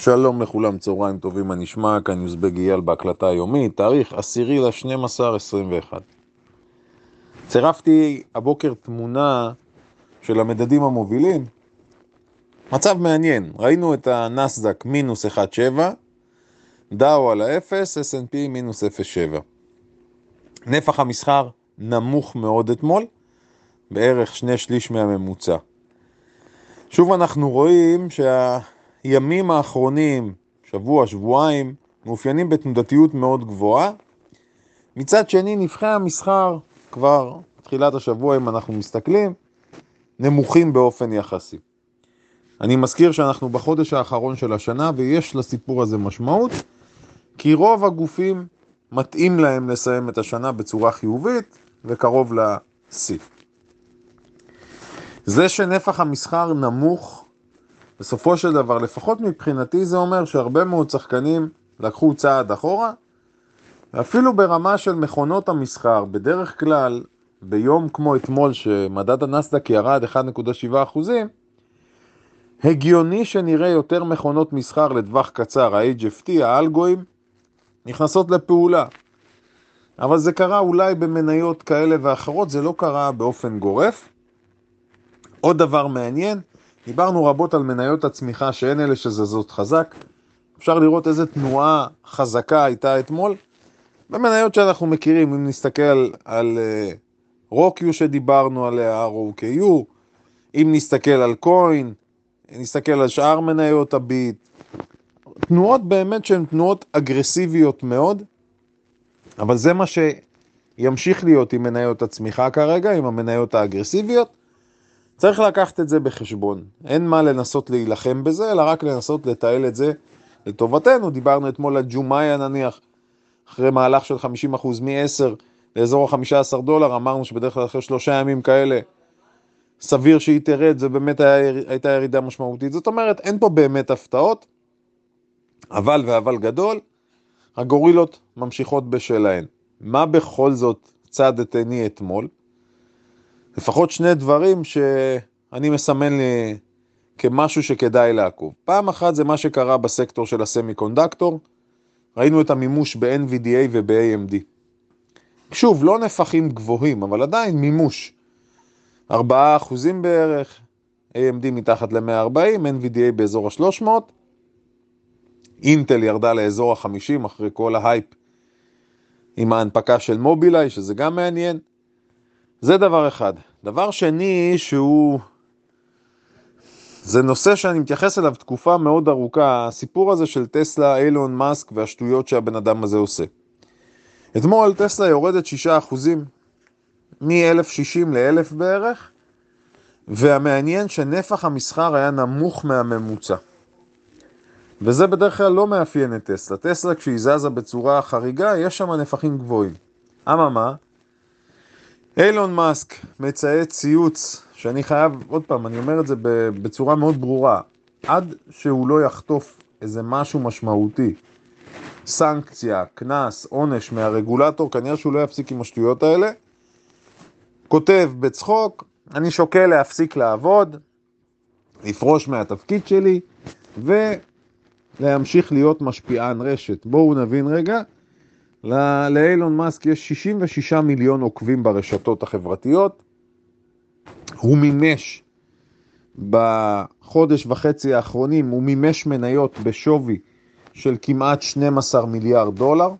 שלום לכולם, צהריים טובים, מה נשמע? כאן יוזבג אייל בהקלטה היומית, תאריך 10 ל-12, 21. צירפתי הבוקר תמונה של המדדים המובילים. מצב מעניין, ראינו את הנסדק מינוס 1.7, דאו על האפס, S&P מינוס 0.7. נפח המסחר נמוך מאוד אתמול, בערך שני שליש מהממוצע. שוב אנחנו רואים שהימים האחרונים, שבוע, שבועיים, מאופיינים בתנודתיות מאוד גבוהה. מצד שני, נפחי המסחר כבר תחילת השבוע, אם אנחנו מסתכלים, נמוכים באופן יחסי. אני מזכיר שאנחנו בחודש האחרון של השנה ויש לסיפור הזה משמעות, כי רוב הגופים מתאים להם לסיים את השנה בצורה חיובית וקרוב לשיא. זה שנפח המסחר נמוך, בסופו של דבר, לפחות מבחינתי זה אומר שהרבה מאוד שחקנים לקחו צעד אחורה, ואפילו ברמה של מכונות המסחר, בדרך כלל ביום כמו אתמול שמדד הנסדק ירד 1.7 אחוזים, הגיוני שנראה יותר מכונות מסחר לטווח קצר, ה-HFT, האלגואים, נכנסות לפעולה. אבל זה קרה אולי במניות כאלה ואחרות, זה לא קרה באופן גורף. עוד דבר מעניין, דיברנו רבות על מניות הצמיחה שהן אלה שזזות חזק. אפשר לראות איזה תנועה חזקה הייתה אתמול. במניות שאנחנו מכירים, אם נסתכל על, uh, רוקיו שדיברנו עליה, ROKU, אם נסתכל על קוין, נסתכל על שאר מניות הביט, תנועות באמת שהן תנועות אגרסיביות מאוד, אבל זה מה שימשיך להיות עם מניות הצמיחה כרגע, עם המניות האגרסיביות. צריך לקחת את זה בחשבון. אין מה לנסות להילחם בזה, אלא רק לנסות לתעל את זה לטובתנו. דיברנו אתמול על ג'ומאיה נניח, אחרי מהלך של 50% מ-10 לאזור ה-15 דולר, אמרנו שבדרך כלל אחרי שלושה ימים כאלה, סביר שהיא תרד, זה באמת היה, הייתה ירידה משמעותית. זאת אומרת, אין פה באמת הפתעות, אבל ואבל גדול, הגורילות ממשיכות בשלהן. מה בכל זאת צד את עיני אתמול? לפחות שני דברים שאני מסמן לי כמשהו שכדאי לעקוב. פעם אחת זה מה שקרה בסקטור של הסמי קונדקטור, ראינו את המימוש ב-NVDA וב-AMD. שוב, לא נפחים גבוהים, אבל עדיין מימוש. 4% בערך, AMD מתחת ל-140, NVDA באזור ה-300, אינטל ירדה לאזור ה-50 אחרי כל ההייפ עם ההנפקה של מובילאיי, שזה גם מעניין. זה דבר אחד. דבר שני, שהוא... זה נושא שאני מתייחס אליו תקופה מאוד ארוכה, הסיפור הזה של טסלה, אילון מאסק והשטויות שהבן אדם הזה עושה. אתמול טסלה יורדת 6% מ-1060 ל-1000 בערך, והמעניין שנפח המסחר היה נמוך מהממוצע. וזה בדרך כלל לא מאפיין את טסלה. טסלה כשהיא זזה בצורה חריגה, יש שם נפחים גבוהים. אממה, אילון מאסק מצייץ ציוץ, שאני חייב, עוד פעם, אני אומר את זה בצורה מאוד ברורה, עד שהוא לא יחטוף איזה משהו משמעותי, סנקציה, קנס, עונש מהרגולטור, כנראה שהוא לא יפסיק עם השטויות האלה, כותב בצחוק, אני שוקל להפסיק לעבוד, לפרוש מהתפקיד שלי, ולהמשיך להיות משפיען רשת. בואו נבין רגע, לאילון מאסק יש 66 מיליון עוקבים ברשתות החברתיות. הוא מימש בחודש וחצי האחרונים, הוא מימש מניות בשווי של כמעט 12 מיליארד דולר.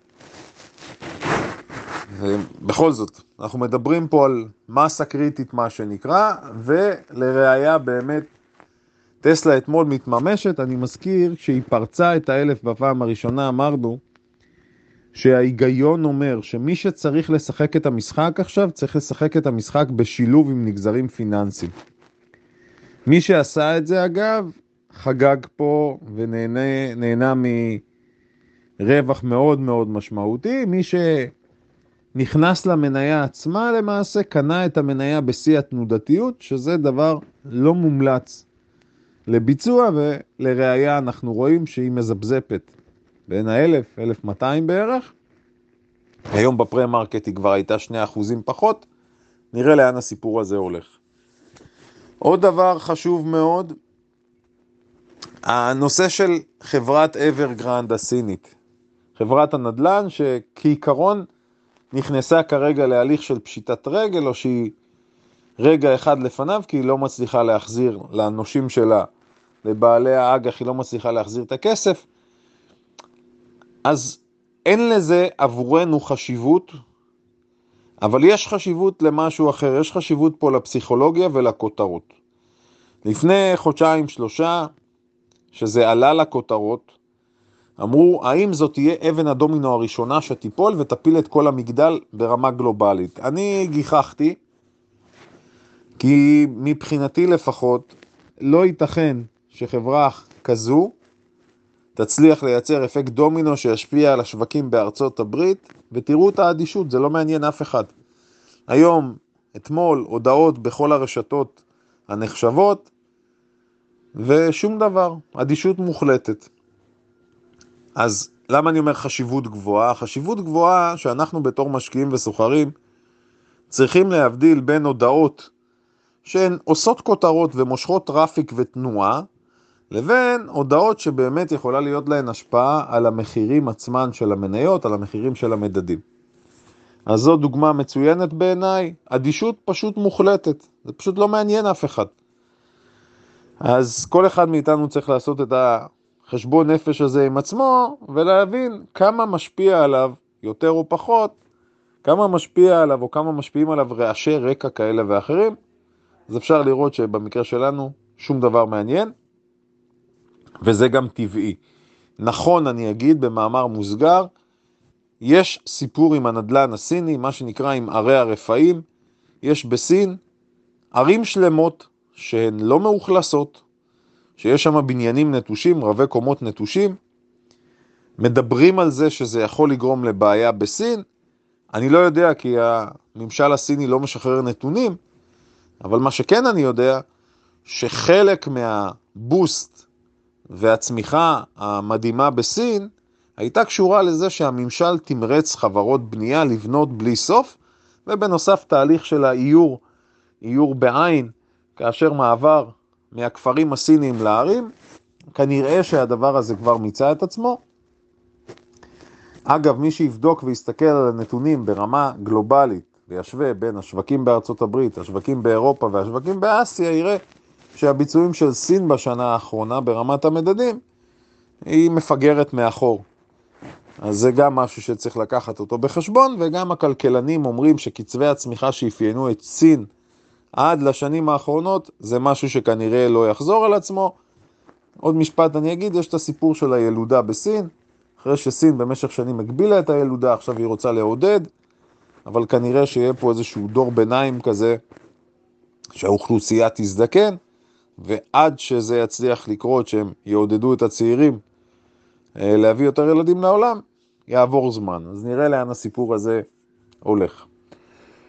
ובכל זאת, אנחנו מדברים פה על מסה קריטית מה שנקרא, ולראיה באמת, טסלה אתמול מתממשת, אני מזכיר, כשהיא פרצה את האלף בפעם הראשונה אמרנו שההיגיון אומר שמי שצריך לשחק את המשחק עכשיו, צריך לשחק את המשחק בשילוב עם נגזרים פיננסיים. מי שעשה את זה אגב, חגג פה ונהנה מרווח מאוד מאוד משמעותי. מי שנכנס למניה עצמה למעשה, קנה את המניה בשיא התנודתיות, שזה דבר לא מומלץ לביצוע, ולראיה אנחנו רואים שהיא מזגזגת בין ה-1000, 1200 בערך. היום ב pre-market היא כבר הייתה 2% פחות, נראה לאן הסיפור הזה הולך. עוד דבר חשוב מאוד, הנושא של חברת אברגרנד הסינית, חברת הנדל"ן שכעיקרון נכנסה כרגע להליך של פשיטת רגל, או שהיא רגע אחד לפניו, כי היא לא מצליחה להחזיר לנושים שלה, לבעלי האג"ח, היא לא מצליחה להחזיר את הכסף, אז אין לזה עבורנו חשיבות, אבל יש חשיבות למשהו אחר, יש חשיבות פה לפסיכולוגיה ולכותרות. לפני חודשיים, שלושה, שזה עלה לכותרות, אמרו, האם זאת תהיה אבן הדומינו הראשונה שתיפול ותפיל את כל המגדל ברמה גלובלית? אני גיחכתי, כי מבחינתי לפחות, לא ייתכן שחברה כזו תצליח לייצר אפקט דומינו שישפיע על השווקים בארצות הברית, ותראו את האדישות, זה לא מעניין אף אחד. היום, אתמול, הודעות בכל הרשתות הנחשבות, ושום דבר, אדישות מוחלטת. אז למה אני אומר חשיבות גבוהה? חשיבות גבוהה שאנחנו בתור משקיעים וסוחרים צריכים להבדיל בין הודעות שהן עושות כותרות ומושכות traffic ותנועה, לבין הודעות שבאמת יכולה להיות להן השפעה על המחירים עצמן של המניות, על המחירים של המדדים. אז זו דוגמה מצוינת בעיניי, אדישות פשוט מוחלטת, זה פשוט לא מעניין אף אחד. אז כל אחד מאיתנו צריך לעשות את החשבון נפש הזה עם עצמו, ולהבין כמה משפיע עליו, יותר או פחות, כמה משפיע עליו או כמה משפיעים עליו רעשי רקע כאלה ואחרים. אז אפשר לראות שבמקרה שלנו שום דבר מעניין, וזה גם טבעי. נכון, אני אגיד במאמר מוסגר, יש סיפור עם הנדלן הסיני, מה שנקרא עם ערי הרפאים. יש בסין ערים שלמות שהן לא מאוכלסות, שיש שם בניינים נטושים, רבי קומות נטושים. מדברים על זה שזה יכול לגרום לבעיה בסין. אני לא יודע כי הממשל הסיני לא משחרר נתונים, אבל מה שכן אני יודע, שחלק מהבוסט והצמיחה המדהימה בסין הייתה קשורה לזה שהממשל תמרץ חברות בנייה לבנות בלי סוף, ובנוסף תהליך של האיור, איור בעין, כאשר מעבר מהכפרים הסינים לערים, כנראה שהדבר הזה כבר מיצה את עצמו. אגב, מי שיבדוק ויסתכל על הנתונים ברמה גלובלית וישווה בין השווקים בארצות הברית, השווקים באירופה והשווקים באסיה, יראה שהביצועים של סין בשנה האחרונה ברמת המדדים היא מפגרת מאחור. אז זה גם משהו שצריך לקחת אותו בחשבון, וגם הכלכלנים אומרים שקצבי הצמיחה שאפיינו את סין עד לשנים האחרונות, זה משהו שכנראה לא יחזור על עצמו. עוד משפט אני אגיד, יש את הסיפור של הילודה בסין, אחרי שסין במשך שנים הגבילה את הילודה, עכשיו היא רוצה לעודד, אבל כנראה שיהיה פה איזשהו דור ביניים כזה, שהאוכלוסייה תזדקן, ועד שזה יצליח לקרות, שהם יעודדו את הצעירים אה, להביא יותר ילדים לעולם, יעבור זמן. אז נראה לאן הסיפור הזה הולך.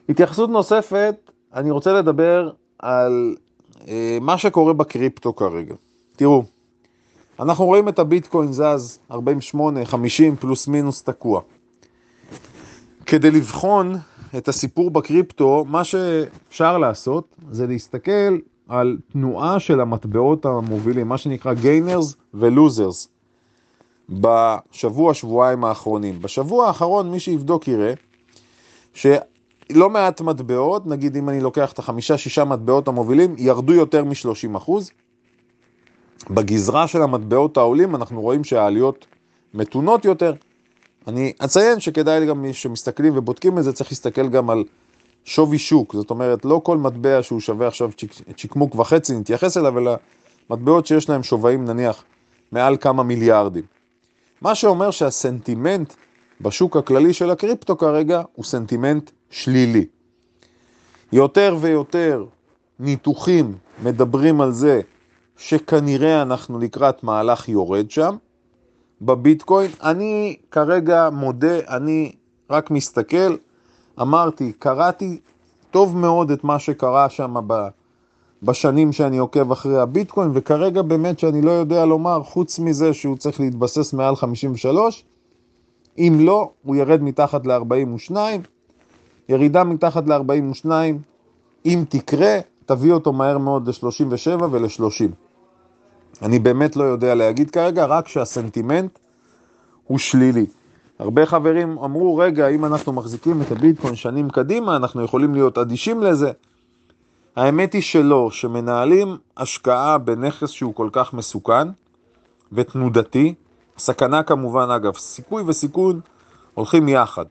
התייחסות נוספת, אני רוצה לדבר על אה, מה שקורה בקריפטו כרגע. תראו, אנחנו רואים את הביטקוין זז 48, 50 פלוס מינוס תקוע. כדי לבחון את הסיפור בקריפטו, מה שאפשר לעשות זה להסתכל על תנועה של המטבעות המובילים, מה שנקרא gainers ו losers, בשבוע, שבועיים האחרונים. בשבוע האחרון מי שיבדוק יראה שלא מעט מטבעות, נגיד אם אני לוקח את החמישה, שישה מטבעות המובילים, ירדו יותר מ-30 אחוז. בגזרה של המטבעות העולים אנחנו רואים שהעליות מתונות יותר. אני אציין שכדאי גם מי שמסתכלים ובודקים את זה, צריך להסתכל גם על שווי שוק, זאת אומרת, לא כל מטבע שהוא שווה עכשיו צ'יקמוק וחצי, נתייחס אליו, אלא מטבעות שיש להם שווים נניח מעל כמה מיליארדים. מה שאומר שהסנטימנט בשוק הכללי של הקריפטו כרגע הוא סנטימנט שלילי. יותר ויותר ניתוחים מדברים על זה שכנראה אנחנו לקראת מהלך יורד שם בביטקוין. אני כרגע מודה, אני רק מסתכל, אמרתי, קראתי טוב מאוד את מה שקרה שם בשנים שאני עוקב אחרי הביטקוין, וכרגע באמת שאני לא יודע לומר, חוץ מזה שהוא צריך להתבסס מעל 53, אם לא, הוא ירד מתחת ל-42, ירידה מתחת ל-42, אם תקרה, תביא אותו מהר מאוד ל-37 ול-30. אני באמת לא יודע להגיד כרגע, רק שהסנטימנט הוא שלילי. הרבה חברים אמרו, רגע, אם אנחנו מחזיקים את הביטקוין שנים קדימה, אנחנו יכולים להיות אדישים לזה. האמת היא שלא, שמנהלים השקעה בנכס שהוא כל כך מסוכן ותנודתי, סכנה כמובן, אגב, סיכוי וסיכון הולכים יחד.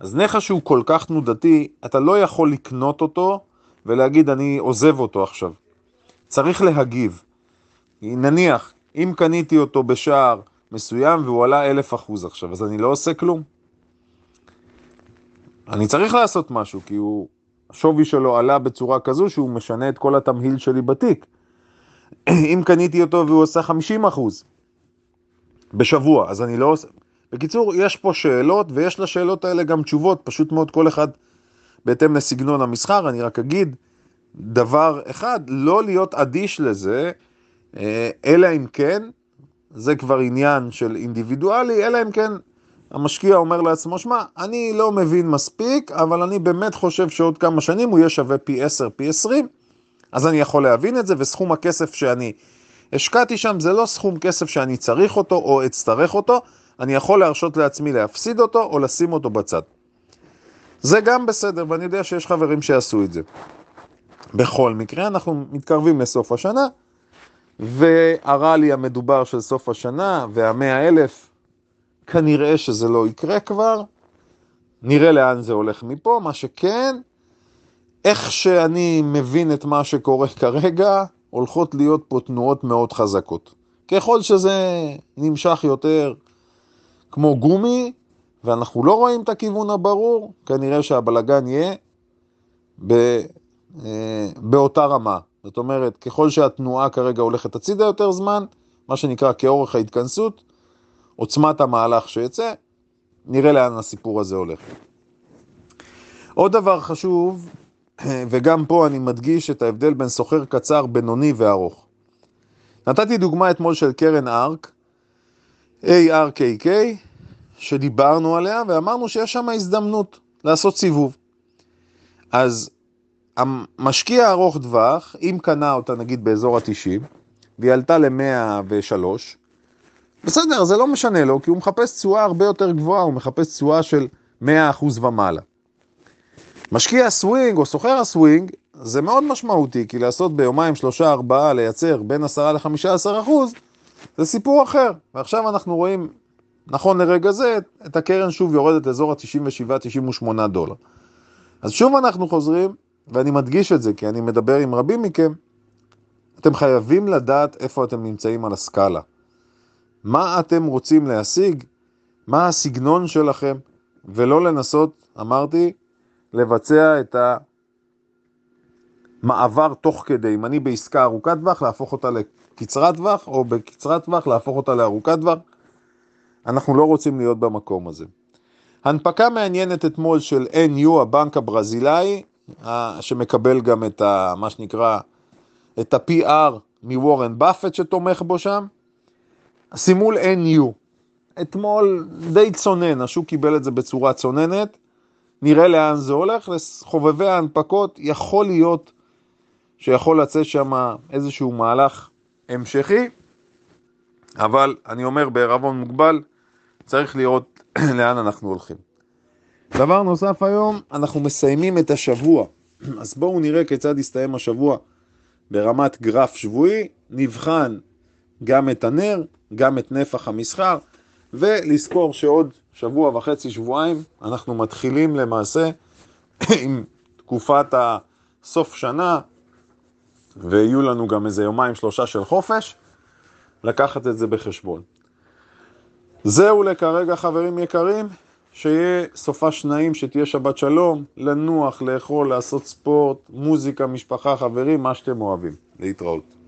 אז נכס שהוא כל כך תנודתי, אתה לא יכול לקנות אותו ולהגיד אני עוזב אותו עכשיו. צריך להגיב. נניח, אם קניתי אותו בשער מסוים והוא עלה אלף אחוז עכשיו, אז אני לא עושה כלום. אני צריך לעשות משהו, כי הוא, השווי שלו עלה בצורה כזו שהוא משנה את כל התמהיל שלי בתיק. אם קניתי אותו והוא עושה 50 אחוז בשבוע, אז אני לא עושה... בקיצור, יש פה שאלות, ויש לשאלות האלה גם תשובות, פשוט מאוד כל אחד בהתאם לסגנון המסחר. אני רק אגיד דבר אחד, לא להיות אדיש לזה, אה, אלא אם כן, זה כבר עניין של אינדיבידואלי, אלא אם כן המשקיע אומר לעצמו, שמע, אני לא מבין מספיק, אבל אני באמת חושב שעוד כמה שנים הוא יהיה שווה פי 10, פי 20, אז אני יכול להבין את זה, וסכום הכסף שאני השקעתי שם זה לא סכום כסף שאני צריך אותו או אצטרך אותו, אני יכול להרשות לעצמי להפסיד אותו או לשים אותו בצד. זה גם בסדר, ואני יודע שיש חברים שיעשו את זה. בכל מקרה, אנחנו מתקרבים לסוף השנה, והרלי המדובר של סוף השנה והמאה אלף, כנראה שזה לא יקרה כבר, נראה לאן זה הולך מפה, מה שכן, איך שאני מבין את מה שקורה כרגע, הולכות להיות פה תנועות מאוד חזקות. ככל שזה נמשך יותר כמו גומי, ואנחנו לא רואים את הכיוון הברור, כנראה שהבלגן יהיה ב, אה, באותה רמה. זאת אומרת, ככל שהתנועה כרגע הולכת הצידה יותר זמן, מה שנקרא כאורך ההתכנסות, עוצמת המהלך שיצא, נראה לאן הסיפור הזה הולך. עוד דבר חשוב, וגם פה אני מדגיש את ההבדל בין סוחר קצר, בינוני וארוך. נתתי דוגמה אתמול של קרן ארק, ARKK, שדיברנו עליה ואמרנו שיש שם הזדמנות לעשות סיבוב. אז המשקיע ארוך טווח, אם קנה אותה נגיד באזור ה-90, והיא עלתה ל-103, בסדר, זה לא משנה לו, כי הוא מחפש תשואה הרבה יותר גבוהה, הוא מחפש תשואה של 100% ומעלה. משקיע הסווינג או סוחר הסווינג, זה מאוד משמעותי, כי לעשות ביומיים, שלושה, ארבעה, לייצר בין 10 ל-15 אחוז, זה סיפור אחר. ועכשיו אנחנו רואים, נכון לרגע זה, את הקרן שוב יורדת לאזור ה-97-98 דולר. אז שוב אנחנו חוזרים, ואני מדגיש את זה, כי אני מדבר עם רבים מכם, אתם חייבים לדעת איפה אתם נמצאים על הסקאלה. מה אתם רוצים להשיג, מה הסגנון שלכם, ולא לנסות, אמרתי, לבצע את המעבר תוך כדי. אם אני בעסקה ארוכת טווח, להפוך אותה לקצרת טווח, או בקצרת טווח, להפוך אותה לארוכת טווח. אנחנו לא רוצים להיות במקום הזה. הנפקה מעניינת אתמול של NU, הבנק הברזילאי, שמקבל גם את ה, מה שנקרא, את ה-PR מוורן באפט שתומך בו שם. סימול NU. אתמול די צונן, השוק קיבל את זה בצורה צוננת. נראה לאן זה הולך, לחובבי ההנפקות יכול להיות שיכול לצאת שם איזשהו מהלך המשכי, אבל אני אומר בערבון מוגבל, צריך לראות לאן אנחנו הולכים. דבר נוסף היום, אנחנו מסיימים את השבוע, אז בואו נראה כיצד יסתיים השבוע ברמת גרף שבועי, נבחן גם את הנר, גם את נפח המסחר, ולזכור שעוד שבוע וחצי, שבועיים, אנחנו מתחילים למעשה עם תקופת הסוף שנה, ויהיו לנו גם איזה יומיים שלושה של חופש, לקחת את זה בחשבון. זהו לכרגע חברים יקרים, שיהיה סופה שניים, שתהיה שבת שלום, לנוח, לאכול, לעשות ספורט, מוזיקה, משפחה, חברים, מה שאתם אוהבים. להתראות.